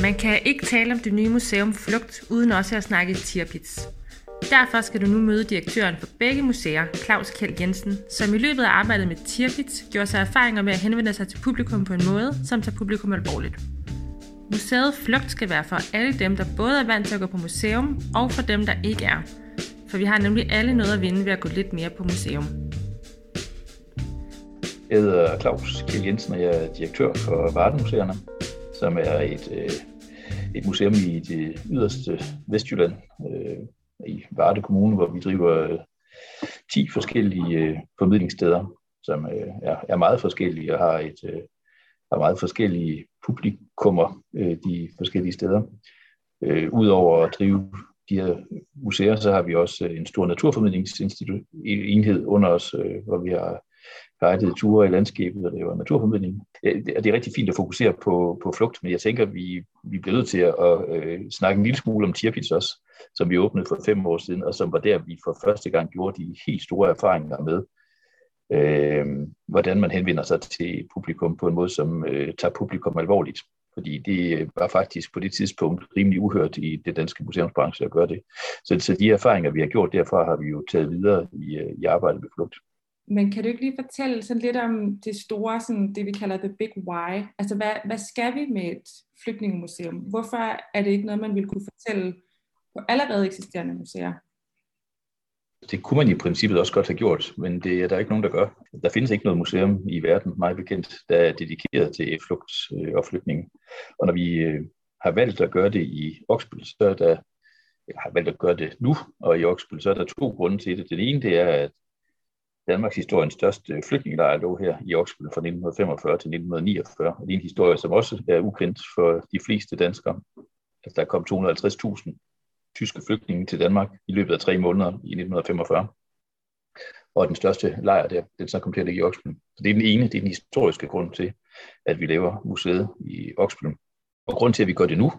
Man kan ikke tale om det nye museum Flugt uden også at snakke Tirpitz. Derfor skal du nu møde direktøren for begge museer, Claus Kjeld Jensen, som i løbet af arbejdet med Tirpitz gjorde sig erfaringer med at henvende sig til publikum på en måde, som tager publikum alvorligt. Museet Flugt skal være for alle dem, der både er vant til at gå på museum, og for dem, der ikke er. For vi har nemlig alle noget at vinde ved at gå lidt mere på museum. Jeg hedder Claus Kjell Jensen, og jeg er direktør for Vardenmuseerne, som er et, øh, et museum i det yderste Vestjylland, øh, i Varde Kommune, hvor vi driver øh, 10 forskellige øh, formidlingssteder, som øh, er, er meget forskellige og har et øh, har meget forskellige publikummer de forskellige steder. Udover at drive de her museer, så har vi også en stor naturformidlingsenhed under os, hvor vi har guidede ture i landskabet, og det var naturformidling. Det er rigtig fint at fokusere på, på flugt, men jeg tænker, at vi, vi bliver nødt til at, øh, snakke en lille smule om Tirpitz også, som vi åbnede for fem år siden, og som var der, vi for første gang gjorde de helt store erfaringer med, øh, hvordan man henvender sig til publikum på en måde, som øh, tager publikum alvorligt. Fordi det øh, var faktisk på det tidspunkt rimelig uhørt i det danske museumsbranche at gøre det. Så, så de erfaringer, vi har gjort derfra, har vi jo taget videre i, øh, i arbejdet med flugt. Men kan du ikke lige fortælle sådan lidt om det store, sådan det vi kalder the big why? Altså hvad, hvad skal vi med et flygtningemuseum? Hvorfor er det ikke noget, man ville kunne fortælle på allerede eksisterende museer? Det kunne man i princippet også godt have gjort, men det er der ikke nogen, der gør. Der findes ikke noget museum i verden, meget bekendt, der er dedikeret til flugt øh, og flygtninge. Og når vi øh, har valgt at gøre det i Oksbøl, så er der, jeg har valgt at gøre det nu, og i Oksbøl, så er der to grunde til det. Den ene, det er, at Danmarks historiens største flygtningelejr lå her i Oksbøl fra 1945 til 1949. Og det er en historie, som også er ukendt for de fleste danskere. Altså, der kom 250.000 tyske flygtninge til Danmark i løbet af tre måneder i 1945. Og den største lejr der, den så kom til at ligge i Oksbøl. Så det er den ene, det er den historiske grund til, at vi laver museet i Oksbøl. Og grund til, at vi gør det nu,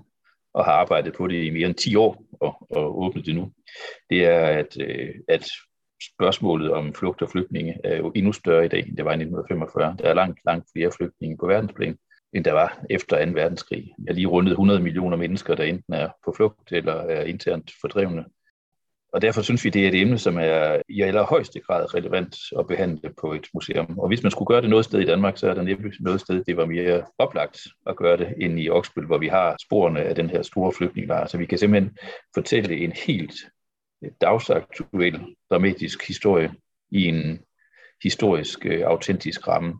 og har arbejdet på det i mere end 10 år og, og åbnet det nu, det er, at, øh, at spørgsmålet om flugt og flygtninge er jo endnu større i dag, end det var i 1945. Der er langt, langt flere flygtninge på verdensplan, end der var efter 2. verdenskrig. Jeg har lige rundet 100 millioner mennesker, der enten er på flugt eller er internt fordrevne. Og derfor synes vi, det er et emne, som er i allerhøjeste grad relevant at behandle på et museum. Og hvis man skulle gøre det noget sted i Danmark, så er der næppe noget sted, det var mere oplagt at gøre det end i Oksbøl, hvor vi har sporene af den her store flygtningelejr. Så vi kan simpelthen fortælle en helt dagsaktuel dramatisk historie i en historisk øh, autentisk ramme.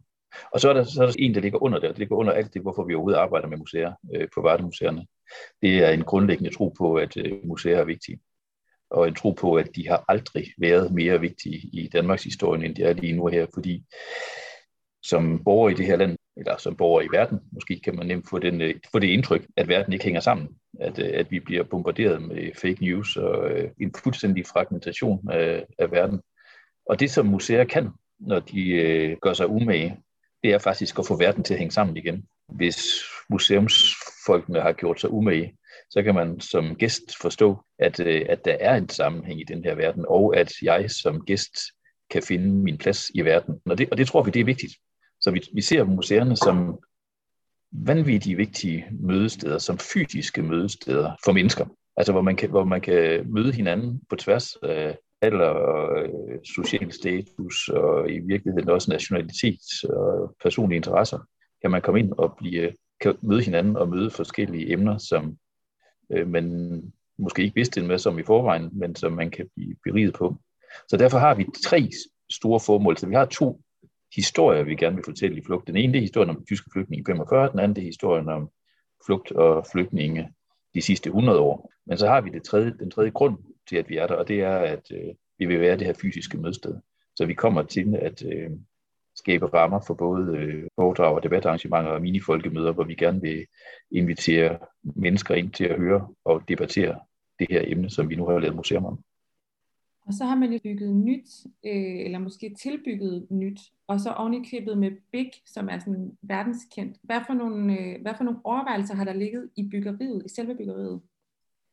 Og så er, der, så er der en, der ligger under det, det ligger under alt det, hvorfor vi overhovedet arbejder med museer øh, på Vardemuseerne. Det er en grundlæggende tro på, at øh, museer er vigtige. Og en tro på, at de har aldrig været mere vigtige i Danmarks historie, end de er lige nu her, fordi som borger i det her land, eller som borger i verden, måske kan man nemt få, den, øh, få det indtryk, at verden ikke hænger sammen. At, øh, at vi bliver bombarderet med fake news og øh, en fuldstændig fragmentation af, af verden. Og det, som museer kan, når de gør sig umage, det er faktisk at få verden til at hænge sammen igen. Hvis museumsfolkene har gjort sig umage, så kan man som gæst forstå, at, at der er en sammenhæng i den her verden, og at jeg som gæst kan finde min plads i verden. Og det, og det tror vi, det er vigtigt. Så vi, vi ser museerne som vanvittigt vigtige mødesteder, som fysiske mødesteder for mennesker. Altså hvor man kan, hvor man kan møde hinanden på tværs af alder og øh, social status og i virkeligheden også nationalitet og personlige interesser. Kan man komme ind og blive, kan møde hinanden og møde forskellige emner, som øh, man måske ikke vidste en masse om i forvejen, men som man kan blive beriget på. Så derfor har vi tre store formål. Så vi har to historier, vi gerne vil fortælle i flugt. Den ene det er historien om tyske flygtninge i 45, den anden det er historien om flugt og flygtninge de sidste 100 år. Men så har vi det tredje, den tredje grund til, at vi er der, og det er, at øh, vi vil være det her fysiske mødsted. Så vi kommer til at øh, skabe rammer for både øh, foredrag og debatarrangementer og minifolkemøder, hvor vi gerne vil invitere mennesker ind til at høre og debattere det her emne, som vi nu har lavet museum om. Og så har man jo bygget nyt, øh, eller måske tilbygget nyt, og så oven i købet med Big, som er sådan verdenskendt. Hvad for, nogle, øh, hvad for nogle overvejelser har der ligget i byggeriet, i selve byggeriet?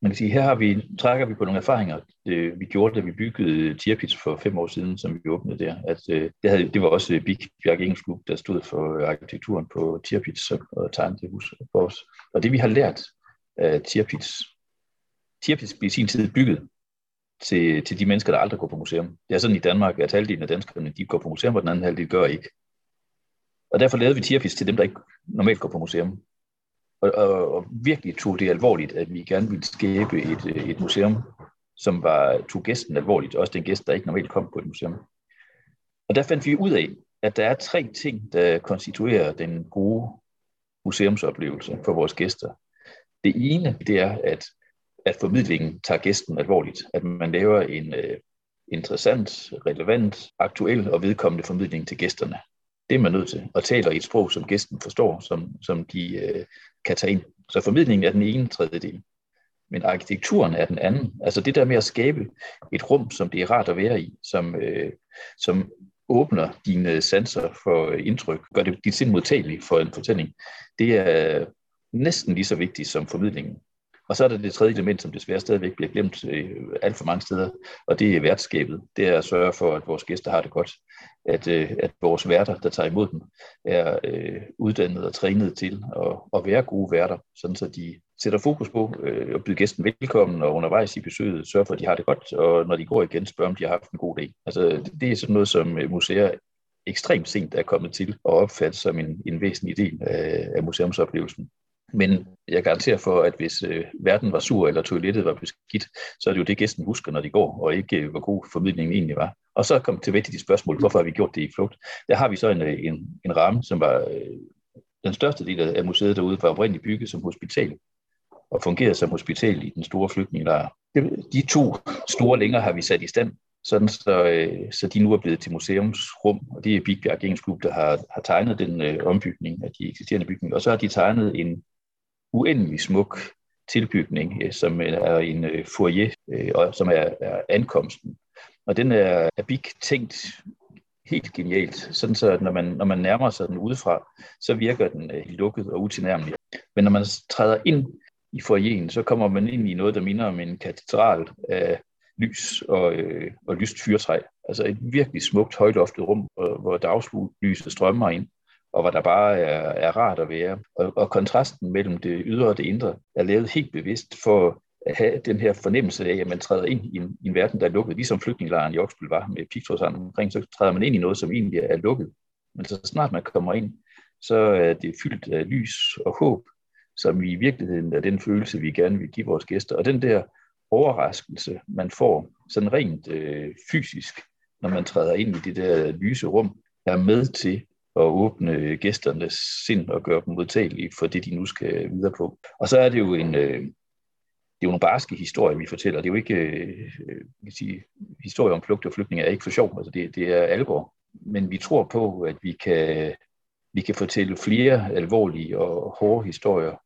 man kan sige, her har vi, trækker vi på nogle erfaringer, øh, vi gjorde, da vi byggede Tirpitz for fem år siden, som vi åbnede der. At, øh, det, havde, det var også Big Bjarke Engelsklub, der stod for arkitekturen på Tirpitz og tegnede det hus for os. Og det vi har lært af Tirpitz, Tirpitz blev i sin tid bygget til, til de mennesker, der aldrig går på museum. Det er sådan i Danmark, at halvdelen af danskerne de går på museum, og den anden halvdel gør ikke. Og derfor lavede vi Tirpitz til dem, der ikke normalt går på museum og, og, og virkelig tog det alvorligt, at vi gerne ville skabe et, et museum, som var, tog gæsten alvorligt, også den gæst, der ikke normalt kom på et museum. Og der fandt vi ud af, at der er tre ting, der konstituerer den gode museumsoplevelse for vores gæster. Det ene, det er, at, at formidlingen tager gæsten alvorligt. At man laver en øh, interessant, relevant, aktuel og vedkommende formidling til gæsterne. Det er man nødt til, og taler i et sprog, som gæsten forstår, som, som de øh, kan tage ind. Så formidlingen er den ene tredjedel. Men arkitekturen er den anden. Altså det der med at skabe et rum, som det er rart at være i, som, øh, som åbner dine sanser for indtryk, gør det dit sind modtagelig for en fortælling, det er næsten lige så vigtigt som formidlingen. Og så er der det tredje element, som desværre stadigvæk bliver glemt øh, alt for mange steder, og det er værtskabet. Det er at sørge for, at vores gæster har det godt. At, øh, at vores værter, der tager imod dem, er øh, uddannet og trænet til at, at være gode værter, sådan så de sætter fokus på øh, at byde gæsten velkommen, og undervejs i besøget sørge for, at de har det godt, og når de går igen, spørger om de har haft en god dag. Altså, det, er sådan noget, som øh, museer ekstremt sent er kommet til at opfatte som en, en væsentlig del af, af museumsoplevelsen. Men jeg garanterer for, at hvis øh, verden var sur, eller toilettet var beskidt, så er det jo det, gæsten husker, når de går, og ikke øh, hvor god formidlingen egentlig var. Og så kom tilbage til de spørgsmål, hvorfor har vi gjort det i flugt? Der har vi så en, øh, en, en ramme, som var øh, den største del af museet derude, var oprindeligt bygget som hospital, og fungerede som hospital i den store flygtningelejr. De to store længer har vi sat i stand, sådan så, øh, så de nu er blevet til museumsrum, og det er Bigbjerg Gængsklub, der har, har tegnet den øh, ombygning af de eksisterende bygninger, og så har de tegnet en uendelig smuk tilbygning, øh, som er en øh, foyer, øh, og som er, er ankomsten. Og den er, er Big tænkt helt genialt, sådan så når man, når man nærmer sig den udefra, så virker den lukket og utilnærmelig. Men når man træder ind i foyeren, så kommer man ind i noget, der minder om en katedral af lys og, øh, og lyst fyrtræ. Altså et virkelig smukt, højloftet rum, hvor, hvor dagslyset strømmer ind og hvor der bare er, er rart at være. Og, og kontrasten mellem det ydre og det indre er lavet helt bevidst for at have den her fornemmelse af, at man træder ind i en, i en verden, der er lukket, ligesom flygtningelejren i Oksbøl var med pigtrådsand omkring, så træder man ind i noget, som egentlig er lukket. Men så snart man kommer ind, så er det fyldt af lys og håb, som i virkeligheden er den følelse, vi gerne vil give vores gæster. Og den der overraskelse, man får sådan rent øh, fysisk, når man træder ind i det der lyse rum, er med til at åbne gæsternes sind og gøre dem modtagelige for det, de nu skal videre på. Og så er det jo en, øh, det er jo nogle barske historier, vi fortæller. Det er jo ikke, øh, øh kan sige, historier om flugt og flygtninge er ikke for sjov. Altså det, det er alvor. Men vi tror på, at vi kan, vi kan fortælle flere alvorlige og hårde historier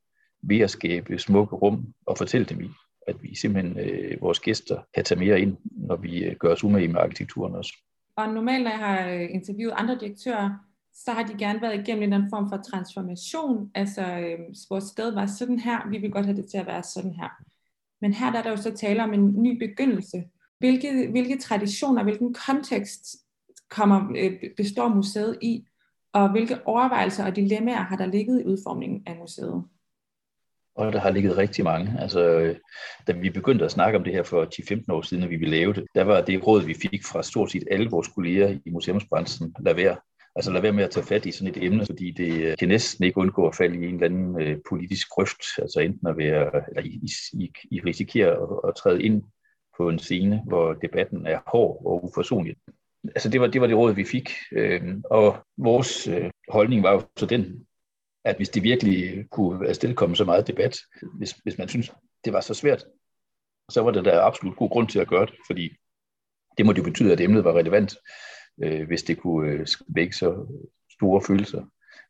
ved at skabe smukke rum og fortælle dem i. At vi simpelthen, øh, vores gæster, kan tage mere ind, når vi øh, gør os umage med arkitekturen også. Og normalt, når jeg har øh, interviewet andre direktører, så har de gerne været igennem en anden form for transformation. Altså, øh, vores sted var sådan her, vi vil godt have det til at være sådan her. Men her der er der jo så tale om en ny begyndelse. Hvilke, hvilke traditioner, hvilken kontekst kommer, øh, består museet i, og hvilke overvejelser og dilemmaer har der ligget i udformningen af museet? Og der har ligget rigtig mange. Altså, da vi begyndte at snakke om det her for 10-15 år siden, når vi ville lave det, der var det råd, vi fik fra stort set alle vores kolleger i museumsbranchen, lad være. Altså lad være med at tage fat i sådan et emne, fordi det øh, kan næsten ikke undgå at falde i en eller anden øh, politisk grøft, altså enten at være, eller I, I, I risikerer at, at træde ind på en scene, hvor debatten er hård og uforsonlig. Altså det var, det var det råd, vi fik, øh, og vores øh, holdning var jo så den, at hvis det virkelig kunne afstedkomme så meget debat, hvis, hvis man synes, det var så svært, så var det der absolut god grund til at gøre det, fordi det måtte jo betyde, at emnet var relevant øh, hvis det kunne øh, vække så store følelser.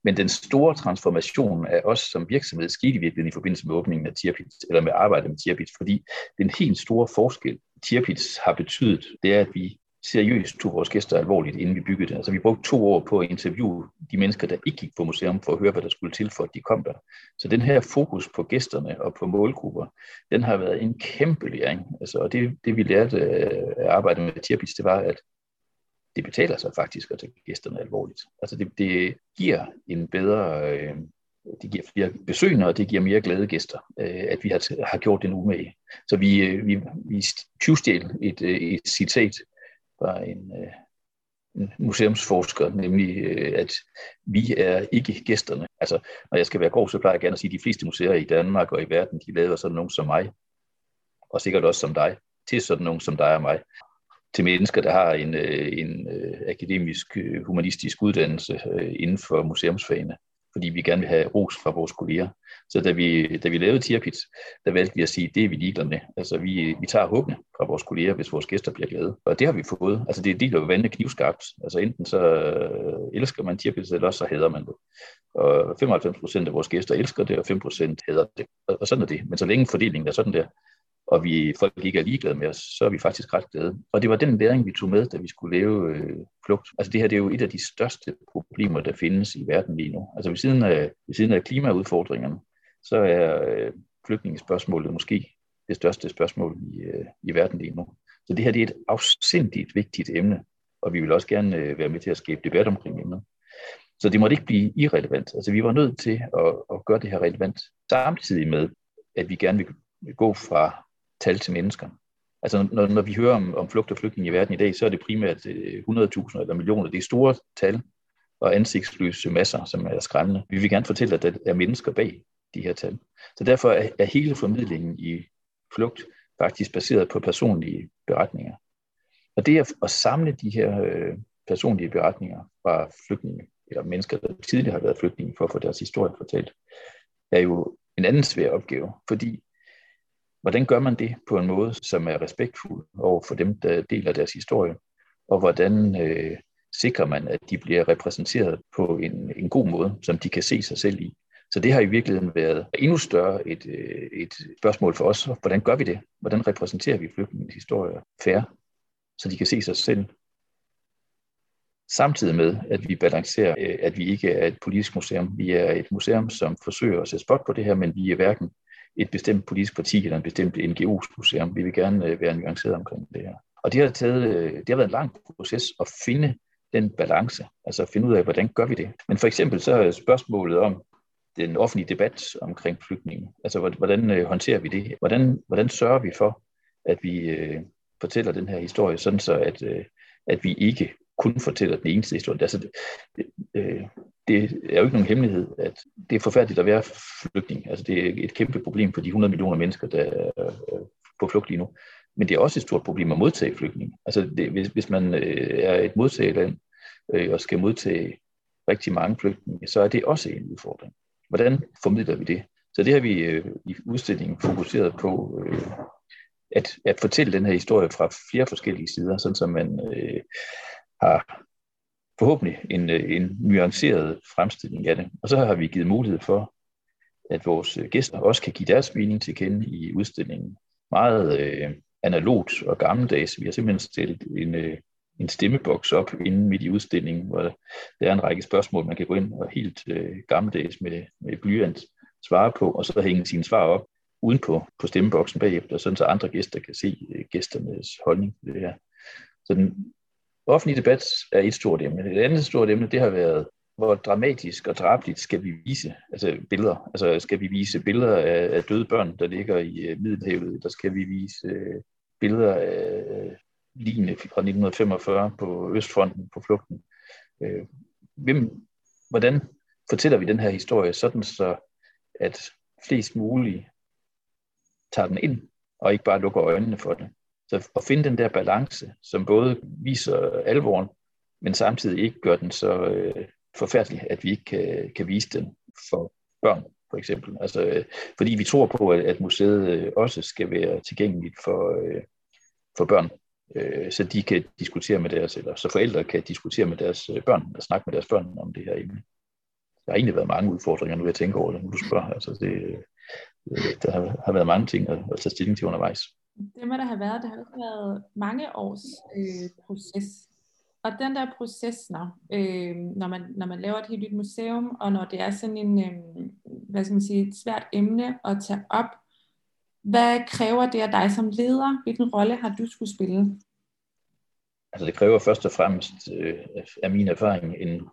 Men den store transformation af os som virksomhed skete i virkeligheden i forbindelse med åbningen af Tirpitz, eller med arbejdet med Tirpitz, fordi den helt store forskel, Tirpitz har betydet, det er, at vi seriøst tog vores gæster alvorligt, inden vi byggede det. Altså vi brugte to år på at interviewe de mennesker, der ikke gik på museum, for at høre, hvad der skulle til, for at de kom der. Så den her fokus på gæsterne og på målgrupper, den har været en kæmpe læring. Altså, og det, det vi lærte at arbejde med Tirpitz, det var, at det betaler sig faktisk at tage gæsterne alvorligt. Altså det, det giver en bedre, øh, det giver flere besøgende, og det giver mere glade gæster, øh, at vi har, har gjort det nu med. Så vi, øh, vi, vi tyvstjæl et, øh, et citat fra en, øh, en museumsforsker, nemlig øh, at vi er ikke gæsterne. Altså, når jeg skal være grov, så plejer jeg gerne at sige, at de fleste museer i Danmark og i verden, de laver sådan nogen som mig, og sikkert også som dig, til sådan nogen som dig og mig til mennesker, der har en, øh, en øh, akademisk øh, humanistisk uddannelse inden for museumsfagene, fordi vi gerne vil have ros fra vores kolleger. Så da vi, da vi lavede Tirpitz, der valgte vi at sige, det er vi ligeglade med. Altså vi, vi tager håbene fra vores kolleger, hvis vores gæster bliver glade. Og det har vi fået. Altså det er del af vandet knivskarpt. Altså enten så elsker man Tirpitz, eller også så hader man det. Og 95 procent af vores gæster elsker det, og 5 procent hader det. Og sådan er det. Men så længe fordelingen er sådan der, og vi folk ikke er ligeglade med os, så er vi faktisk ret glade. Og det var den læring, vi tog med, da vi skulle lave øh, flugt. Altså det her det er jo et af de største problemer, der findes i verden lige nu. Altså ved siden af, ved siden af klimaudfordringerne, så er øh, flygtningespørgsmålet måske det største spørgsmål i, øh, i verden lige nu. Så det her det er et afsindigt vigtigt emne, og vi vil også gerne øh, være med til at skabe debat omkring emnet. Så det måtte ikke blive irrelevant. Altså vi var nødt til at, at gøre det her relevant, samtidig med, at vi gerne vil gå fra tal til mennesker. Altså når, når vi hører om, om flugt og flygtning i verden i dag, så er det primært øh, 100.000 eller millioner. Det er store tal og ansigtsløse masser, som er skræmmende. Vi vil gerne fortælle, at der er mennesker bag de her tal. Så derfor er, er hele formidlingen i flugt faktisk baseret på personlige beretninger. Og det at, at samle de her øh, personlige beretninger fra flygtninge, eller mennesker, der tidligere har været flygtninge, for at få deres historie fortalt, er jo en anden svær opgave, fordi Hvordan gør man det på en måde, som er respektfuld over for dem, der deler deres historie? Og hvordan øh, sikrer man, at de bliver repræsenteret på en, en god måde, som de kan se sig selv i? Så det har i virkeligheden været endnu større et, øh, et spørgsmål for os. Hvordan gør vi det? Hvordan repræsenterer vi flygtningens historie færre, så de kan se sig selv? Samtidig med, at vi balancerer, øh, at vi ikke er et politisk museum. Vi er et museum, som forsøger at sætte spot på det her, men vi er hverken et bestemt politisk parti eller en bestemt NGO's museum. Vi vil gerne øh, være nuanceret omkring det her. Og det har, taget, øh, det har været en lang proces at finde den balance, altså at finde ud af, hvordan gør vi det. Men for eksempel så er spørgsmålet om den offentlige debat omkring flygtninge, altså hvordan øh, håndterer vi det? Hvordan, hvordan sørger vi for, at vi fortæller den her historie, sådan så at, at vi ikke kun fortæller den eneste historie. Altså, det, øh, det er jo ikke nogen hemmelighed, at det er forfærdeligt at være flygtning. Altså, det er et kæmpe problem for de 100 millioner mennesker, der er øh, på flugt lige nu. Men det er også et stort problem at modtage flygtninge. Altså, det, hvis, hvis man øh, er et modtagerland øh, og skal modtage rigtig mange flygtninge, så er det også en udfordring. Hvordan formidler vi det? Så det har vi øh, i udstillingen fokuseret på, øh, at, at fortælle den her historie fra flere forskellige sider, sådan som man øh, har forhåbentlig en, øh, en nuanceret fremstilling af det. Og så har vi givet mulighed for, at vores øh, gæster også kan give deres mening til kende i udstillingen. Meget øh, analogt og gammeldags. Vi har simpelthen stillet en, øh, en stemmeboks op inden midt i udstillingen, hvor der er en række spørgsmål, man kan gå ind og helt øh, gammeldags med, med blyant svare på, og så hænge sine svar op uden på, på stemmeboksen bagefter, sådan så andre gæster kan se øh, gæsternes holdning til det her. Så den offentlig debat er et stort emne. Et andet stort emne, det har været, hvor dramatisk og drabligt skal vi vise altså billeder. Altså skal vi vise billeder af, af døde børn, der ligger i uh, Middelhavet, der skal vi vise uh, billeder af uh, lignende fra 1945 på Østfronten på flugten. Uh, hvem, hvordan fortæller vi den her historie, sådan så at flest mulige tager den ind, og ikke bare lukker øjnene for det. Så at finde den der balance, som både viser alvoren, men samtidig ikke gør den så øh, forfærdelig, at vi ikke kan, kan vise den for børn, for eksempel. Altså, øh, fordi vi tror på, at, at museet øh, også skal være tilgængeligt for, øh, for børn, øh, så de kan diskutere med deres, eller så forældre kan diskutere med deres øh, børn, og snakke med deres børn om det her emne. Der har egentlig været mange udfordringer, nu jeg tænker over det, nu du spørger. Altså det, øh, øh, der har, har været mange ting at, at tage stilling til undervejs. Det må der have været. Det har været mange års øh, proces. Og den der proces, når, øh, når, man, når man laver et helt nyt museum, og når det er sådan en, øh, hvad skal man sige, et svært emne at tage op, hvad kræver det af dig som leder? Hvilken rolle har du skulle spille? Altså det kræver først og fremmest øh, af min erfaring en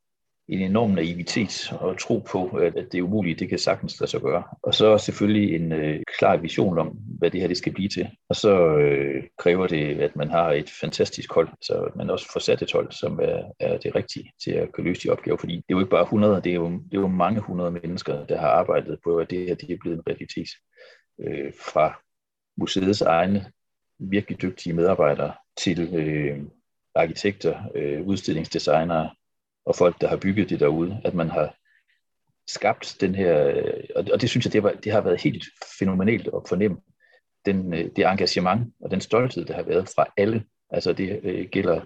en enorm naivitet og tro på, at, det er umuligt, det kan sagtens lade sig gøre. Og så selvfølgelig en øh, klar vision om, hvad det her det skal blive til. Og så øh, kræver det, at man har et fantastisk hold, så man også får sat et hold, som er, er det rigtige til at kunne løse de opgaver. Fordi det er jo ikke bare 100, det er jo, det er jo mange hundrede mennesker, der har arbejdet på, at det her det er blevet en realitet. Øh, fra museets egne virkelig dygtige medarbejdere til øh, arkitekter, øh, udstillingsdesignere, og folk, der har bygget det derude, at man har skabt den her, øh, og det synes jeg, det, har, det har været helt fænomenalt at fornemme, den, øh, det engagement og den stolthed, der har været fra alle. Altså det øh, gælder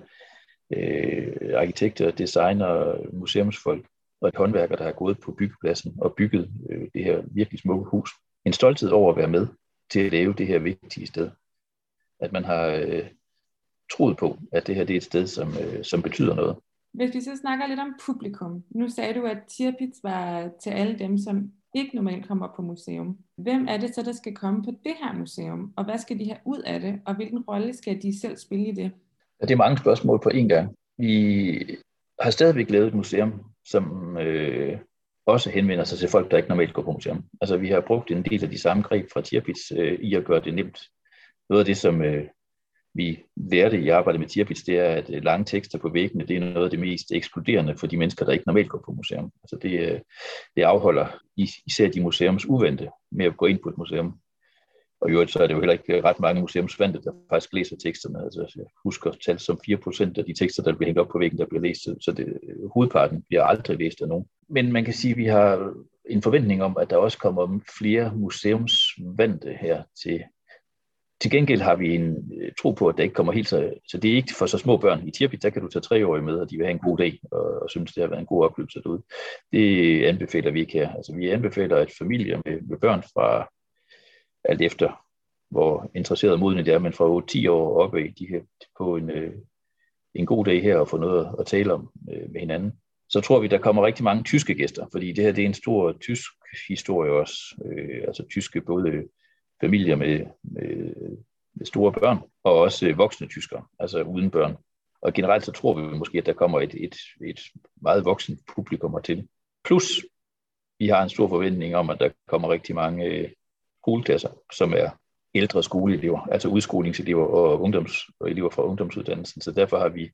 øh, arkitekter, designer, museumsfolk og et håndværker, der har gået på byggepladsen og bygget øh, det her virkelig smukke hus. En stolthed over at være med til at lave det her vigtige sted. At man har øh, troet på, at det her det er et sted, som, øh, som betyder noget. Hvis vi så snakker lidt om publikum. Nu sagde du, at Tirpitz var til alle dem, som ikke normalt kommer på museum. Hvem er det så, der skal komme på det her museum? Og hvad skal de have ud af det? Og hvilken rolle skal de selv spille i det? Ja, det er mange spørgsmål på én gang. Vi har stadigvæk lavet et museum, som øh, også henvender sig til folk, der ikke normalt går på museum. Altså vi har brugt en del af de samme greb fra Tirpitz øh, i at gøre det nemt. Noget af det, som øh, vi lærte i arbejdet med Tirpitz, det er, at øh, lange tekster på væggene, det er noget af det mest eksploderende for de mennesker, der ikke normalt går på museum. Altså det, øh, det afholder især de museums uvente med at gå ind på et museum. Og i øvrigt så er det jo heller ikke øh, ret mange museumsvante, der faktisk læser teksterne. Altså jeg husker tal som 4% af de tekster, der bliver hængt op på væggen, der bliver læst. Så det, hovedparten bliver aldrig læst af nogen. Men man kan sige, at vi har en forventning om, at der også kommer flere museumsvante her til til gengæld har vi en øh, tro på, at det ikke kommer helt så... Så det er ikke for så små børn. I Tirpitz, der kan du tage treårige med, og de vil have en god dag, og, og synes, det har været en god oplevelse derude. Det anbefaler vi ikke her. Altså, vi anbefaler, at familier med, med børn fra alt efter, hvor interesseret modne det er, men fra 8-10 år op i de her, på en, øh, en god dag her og få noget at tale om øh, med hinanden. Så tror vi, der kommer rigtig mange tyske gæster, fordi det her det er en stor tysk historie også. Øh, altså tyske både familier med, med, med store børn, og også øh, voksne tyskere, altså uden børn. Og generelt så tror vi måske, at der kommer et, et, et meget voksen publikum til. Plus, vi har en stor forventning om, at der kommer rigtig mange øh, skoleklasser, som er ældre skoleelever, altså udskolingselever og, ungdoms, og elever fra ungdomsuddannelsen. Så derfor har vi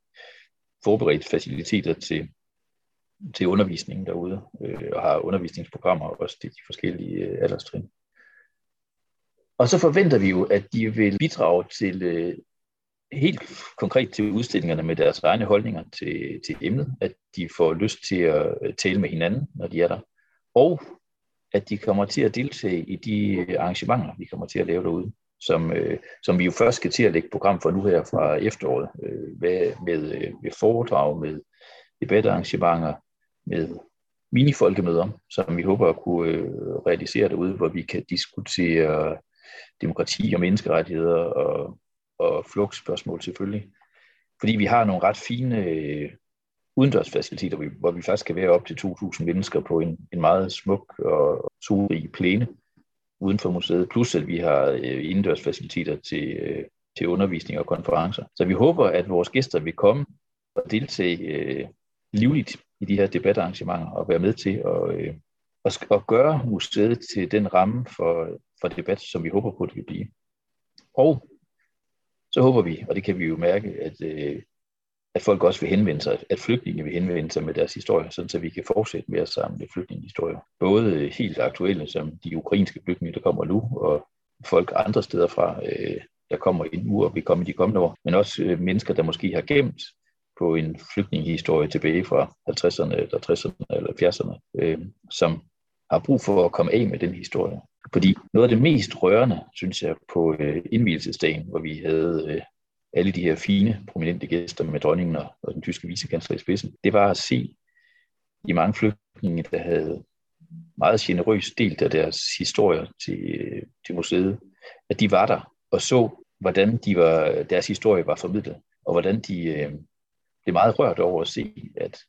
forberedt faciliteter til, til undervisningen derude, øh, og har undervisningsprogrammer også til de forskellige øh, alderstrin. Og så forventer vi jo, at de vil bidrage til øh, helt konkret til udstillingerne med deres egne holdninger til, til emnet, at de får lyst til at øh, tale med hinanden, når de er der, og at de kommer til at deltage i de øh, arrangementer, vi kommer til at lave derude, som, øh, som vi jo først skal til at lægge program for nu her fra efteråret, øh, med, med, med foredrag, med debatarrangementer, med minifolkemøder, som vi håber at kunne øh, realisere derude, hvor vi kan diskutere demokrati og menneskerettigheder og, og flugtspørgsmål selvfølgelig. Fordi vi har nogle ret fine øh, udendørsfaciliteter, hvor vi, hvor vi faktisk kan være op til 2.000 mennesker på en, en meget smuk og solrig plæne uden for museet, plus at vi har øh, indendørsfaciliteter til, øh, til undervisning og konferencer. Så vi håber, at vores gæster vil komme og deltage øh, livligt i de her debatarrangementer og være med til at, øh, at, at gøre museet til den ramme for, for debat, som vi håber på, det kan blive. Og så håber vi, og det kan vi jo mærke, at, øh, at folk også vil henvende sig, at flygtninge vil henvende sig med deres historier, sådan så vi kan fortsætte med at samle flygtningehistorier. Både helt aktuelle, som de ukrainske flygtninge, der kommer nu, og folk andre steder fra, øh, der kommer ind nu og vil komme i de kommende år, men også øh, mennesker, der måske har gemt på en flygtningehistorie tilbage fra 50'erne eller 60'erne eller 70'erne, øh, som har brug for at komme af med den historie. Fordi noget af det mest rørende, synes jeg, på øh, indvielsesdagen, hvor vi havde øh, alle de her fine, prominente gæster med dronningen og, og den tyske vicekansler i spidsen, det var at se de mange flygtninge, der havde meget generøst delt af deres historier til, øh, til museet, at de var der og så hvordan de var, deres historie var formidlet, og hvordan de øh, blev meget rørt over at se, at,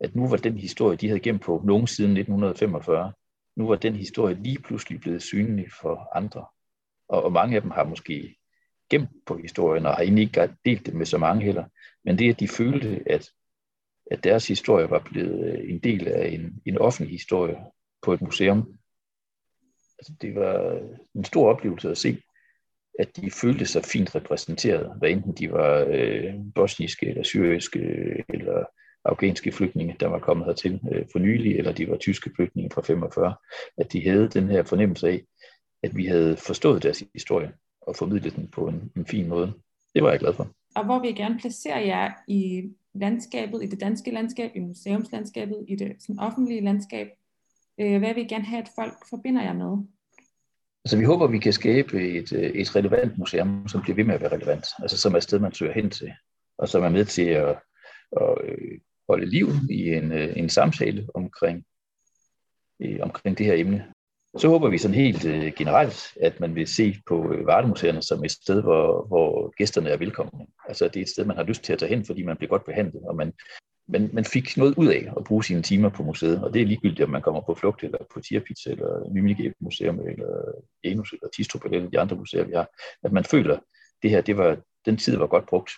at nu var den historie, de havde gemt på nogen siden 1945, nu var den historie lige pludselig blevet synlig for andre. Og, og mange af dem har måske gemt på historien, og har egentlig ikke delt det med så mange heller. Men det, at de følte, at, at deres historie var blevet øh, en del af en, en offentlig historie på et museum, altså det var en stor oplevelse at se, at de følte sig fint repræsenteret, hvad enten de var øh, bosniske eller syriske øh, eller afghanske flygtninge, der var kommet hertil øh, for nylig, eller de var tyske flygtninge fra 45, at de havde den her fornemmelse af, at vi havde forstået deres historie og formidlet den på en, en fin måde. Det var jeg glad for. Og hvor vil jeg gerne placere jer i landskabet, i det danske landskab, i museumslandskabet, i det sådan, offentlige landskab? Øh, hvad vil I gerne have, at folk forbinder jer med? Altså, vi håber, vi kan skabe et, øh, et relevant museum, som bliver ved med at være relevant. Altså, som er et sted, man søger hen til, og som er med til at, at holde liv i en, øh, en samtale omkring, øh, omkring det her emne. Så håber vi sådan helt øh, generelt, at man vil se på øh, Vardemuseerne som et sted, hvor, hvor gæsterne er velkomne. Altså det er et sted, man har lyst til at tage hen, fordi man bliver godt behandlet, og man, man, man fik noget ud af at bruge sine timer på museet, og det er ligegyldigt, om man kommer på Flugt, eller på Tierpitz, eller Nymige Museum, eller Enus, eller Tistrup, eller de andre museer, vi har, at man føler, at det her, det var, den tid var godt brugt.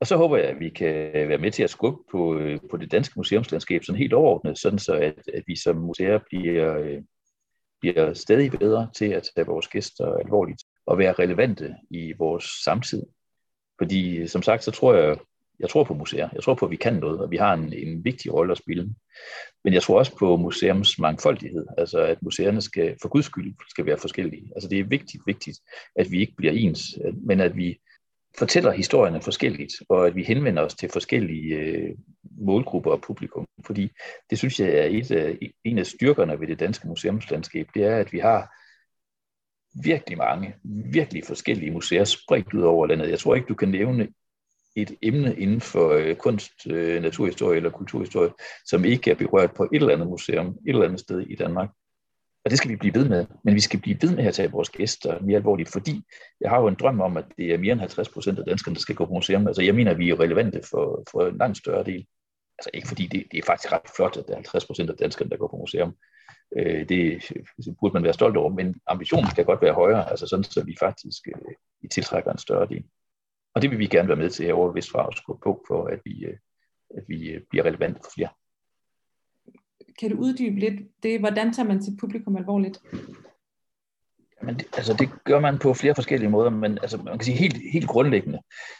Og så håber jeg, at vi kan være med til at skubbe på, øh, på det danske museumslandskab sådan helt overordnet, sådan så at, at vi som museer bliver, øh, bliver stadig bedre til at tage vores gæster alvorligt og være relevante i vores samtid. Fordi som sagt, så tror jeg, jeg tror på museer. Jeg tror på, at vi kan noget, og vi har en, en vigtig rolle at spille. Men jeg tror også på museums mangfoldighed, altså at museerne skal, for guds skyld skal være forskellige. Altså det er vigtigt, vigtigt, at vi ikke bliver ens, men at vi fortæller historierne forskelligt, og at vi henvender os til forskellige øh, målgrupper og publikum. Fordi det synes jeg er et øh, en af styrkerne ved det danske museumslandskab, det er, at vi har virkelig mange, virkelig forskellige museer spredt ud over landet. Jeg tror ikke, du kan nævne et emne inden for øh, kunst, øh, naturhistorie eller kulturhistorie, som ikke er berørt på et eller andet museum, et eller andet sted i Danmark. Og det skal vi blive ved med. Men vi skal blive ved med at tage vores gæster mere alvorligt, fordi jeg har jo en drøm om, at det er mere end 50 procent af danskerne, der skal gå på museum. Altså jeg mener, at vi er relevante for, for en langt større del. Altså ikke fordi det, det er faktisk ret flot, at der er 50 procent af danskerne, der går på museum. Øh, det, det burde man være stolt over, men ambitionen skal godt være højere, altså sådan, så vi faktisk øh, vi tiltrækker en større del. Og det vil vi gerne være med til herovre ved Vestfra at skubbe på, for at vi, øh, at vi øh, bliver relevante for flere. Kan du uddybe lidt det, hvordan tager man til publikum alvorligt? Men det, altså det gør man på flere forskellige måder, men altså man kan sige helt, helt grundlæggende,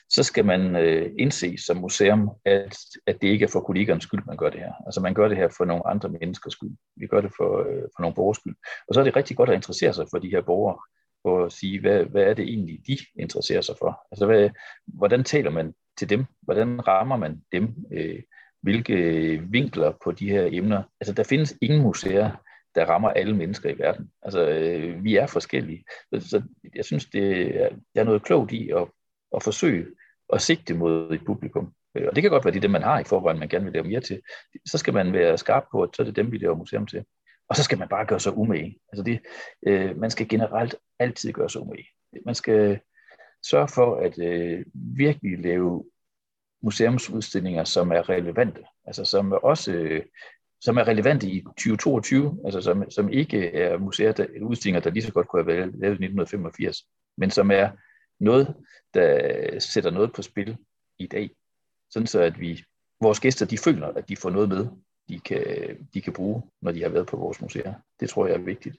så skal man øh, indse som museum, at, at det ikke er for kollegernes skyld, man gør det her. Altså man gør det her for nogle andre menneskers skyld. Vi gør det for, øh, for nogle borgers skyld. Og så er det rigtig godt at interessere sig for de her borgere for at sige, hvad, hvad er det egentlig, de interesserer sig for? Altså, hvad, hvordan taler man til dem? Hvordan rammer man dem? Øh, hvilke vinkler på de her emner? Altså, der findes ingen museer, der rammer alle mennesker i verden. Altså, øh, vi er forskellige. Så, så jeg synes, det er, der er noget klogt i at, at forsøge at sigte mod et publikum. Øh, og det kan godt være, det er det, man har i forvejen, man gerne vil lave mere til. Så skal man være skarp på, at så er det dem, vi laver museum til. Og så skal man bare gøre sig umage. Altså det, øh, man skal generelt altid gøre sig umage. Man skal sørge for at øh, virkelig lave museumsudstillinger, som er relevante. Altså som er også øh, som er relevante i 2022, altså som, som ikke er museer, der, udstillinger, der lige så godt kunne have været lavet i 1985, men som er noget, der sætter noget på spil i dag. Sådan så at vi, vores gæster, de føler, at de får noget med, de kan, de kan bruge, når de har været på vores museer. Det tror jeg er vigtigt.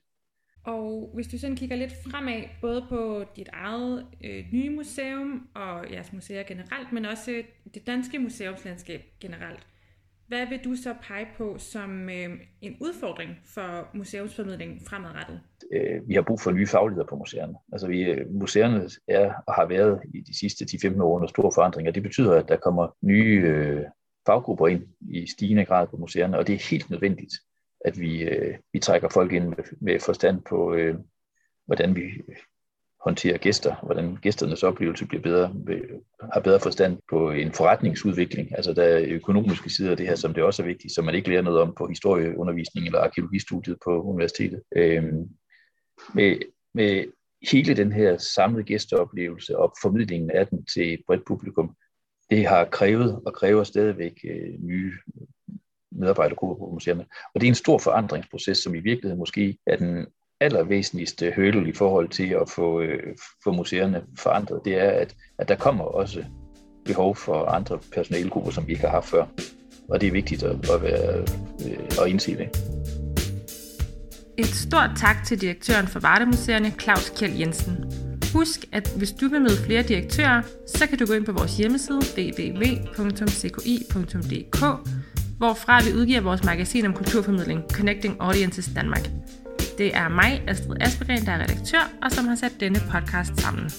Og hvis du sådan kigger lidt fremad, både på dit eget øh, nye museum og jeres museer generelt, men også det danske museumslandskab generelt, hvad vil du så pege på som øh, en udfordring for museumsformidling fremadrettet? Øh, vi har brug for nye fagligheder på museerne. Altså vi, øh, museerne er og har været i de sidste 10-15 år under store forandringer. Det betyder, at der kommer nye øh, faggrupper ind i stigende grad på museerne, og det er helt nødvendigt, at vi, øh, vi trækker folk ind med, med forstand på, øh, hvordan vi håndterer gæster, hvordan gæsternes oplevelse bliver bedre, øh, har bedre forstand på en forretningsudvikling. Altså der er økonomiske sider af det her, som det også er vigtigt, som man ikke lærer noget om på historieundervisning eller arkeologistudiet på universitetet. Øh, med, med hele den her samlede gæsteoplevelse og formidlingen af den til et bredt publikum, det har krævet og kræver stadigvæk øh, nye medarbejdergrupper på museerne. Og det er en stor forandringsproces, som i virkeligheden måske er den allervæsentligste hurdle i forhold til at få, øh, få museerne forandret. Det er, at, at der kommer også behov for andre personalegrupper, som vi ikke har haft før. Og det er vigtigt at, at, være, øh, at indse det. Et stort tak til direktøren for Vardemuseerne, Claus Kjeld Jensen. Husk, at hvis du vil møde flere direktører, så kan du gå ind på vores hjemmeside www.cki.dk, hvorfra vi udgiver vores magasin om kulturformidling Connecting Audiences Danmark. Det er mig, Astrid Aspergren, der er redaktør, og som har sat denne podcast sammen.